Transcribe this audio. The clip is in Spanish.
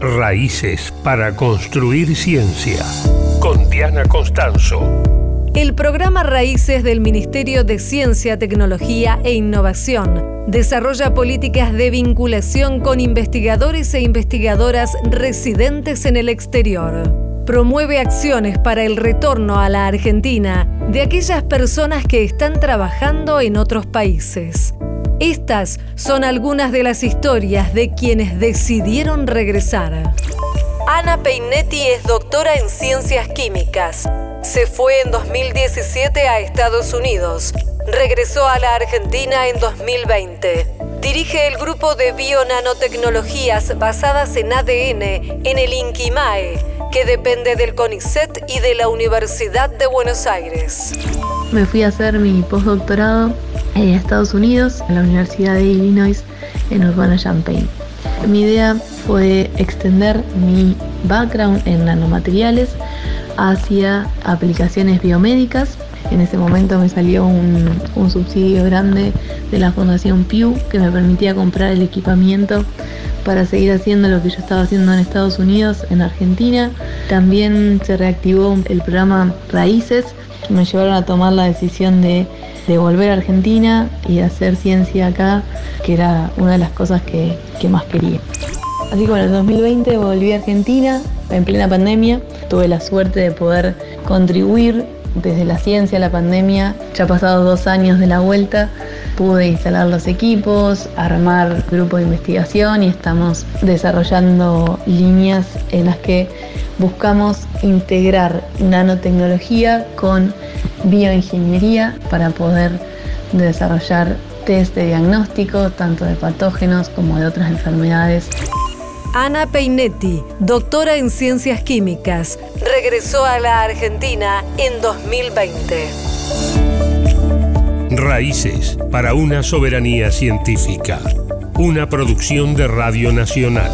Raíces para construir ciencia. Con Diana Constanzo. El programa Raíces del Ministerio de Ciencia, Tecnología e Innovación desarrolla políticas de vinculación con investigadores e investigadoras residentes en el exterior. Promueve acciones para el retorno a la Argentina de aquellas personas que están trabajando en otros países. Estas son algunas de las historias de quienes decidieron regresar. Ana Peinetti es doctora en ciencias químicas. Se fue en 2017 a Estados Unidos. Regresó a la Argentina en 2020. Dirige el grupo de bionanotecnologías basadas en ADN en el INQUIMAE, que depende del CONICET y de la Universidad de Buenos Aires. Me fui a hacer mi postdoctorado en Estados Unidos, en la Universidad de Illinois, en Urbana-Champaign. Mi idea fue extender mi background en nanomateriales hacia aplicaciones biomédicas. En ese momento me salió un, un, subsidio grande de la Fundación Pew que me permitía comprar el equipamiento para seguir haciendo lo que yo estaba haciendo en Estados Unidos, en Argentina. También se reactivó el programa Raíces, me llevaron a tomar la decisión de de volver a Argentina y hacer ciencia acá, que era una de las cosas que, que más quería. Así que bueno, en 2020 volví a Argentina en plena pandemia. Tuve la suerte de poder contribuir desde la ciencia a la pandemia. Ya pasados dos años de la vuelta, pude instalar los equipos, armar grupo de investigación y estamos desarrollando líneas en las que buscamos integrar nanotecnología con bioingeniería para poder desarrollar test de diagnóstico tanto de patógenos como de otras enfermedades. Ana Peinetti, doctora en ciencias químicas, regresó a la Argentina en 2020. Raíces para una soberanía científica. Una producción de Radio Nacional.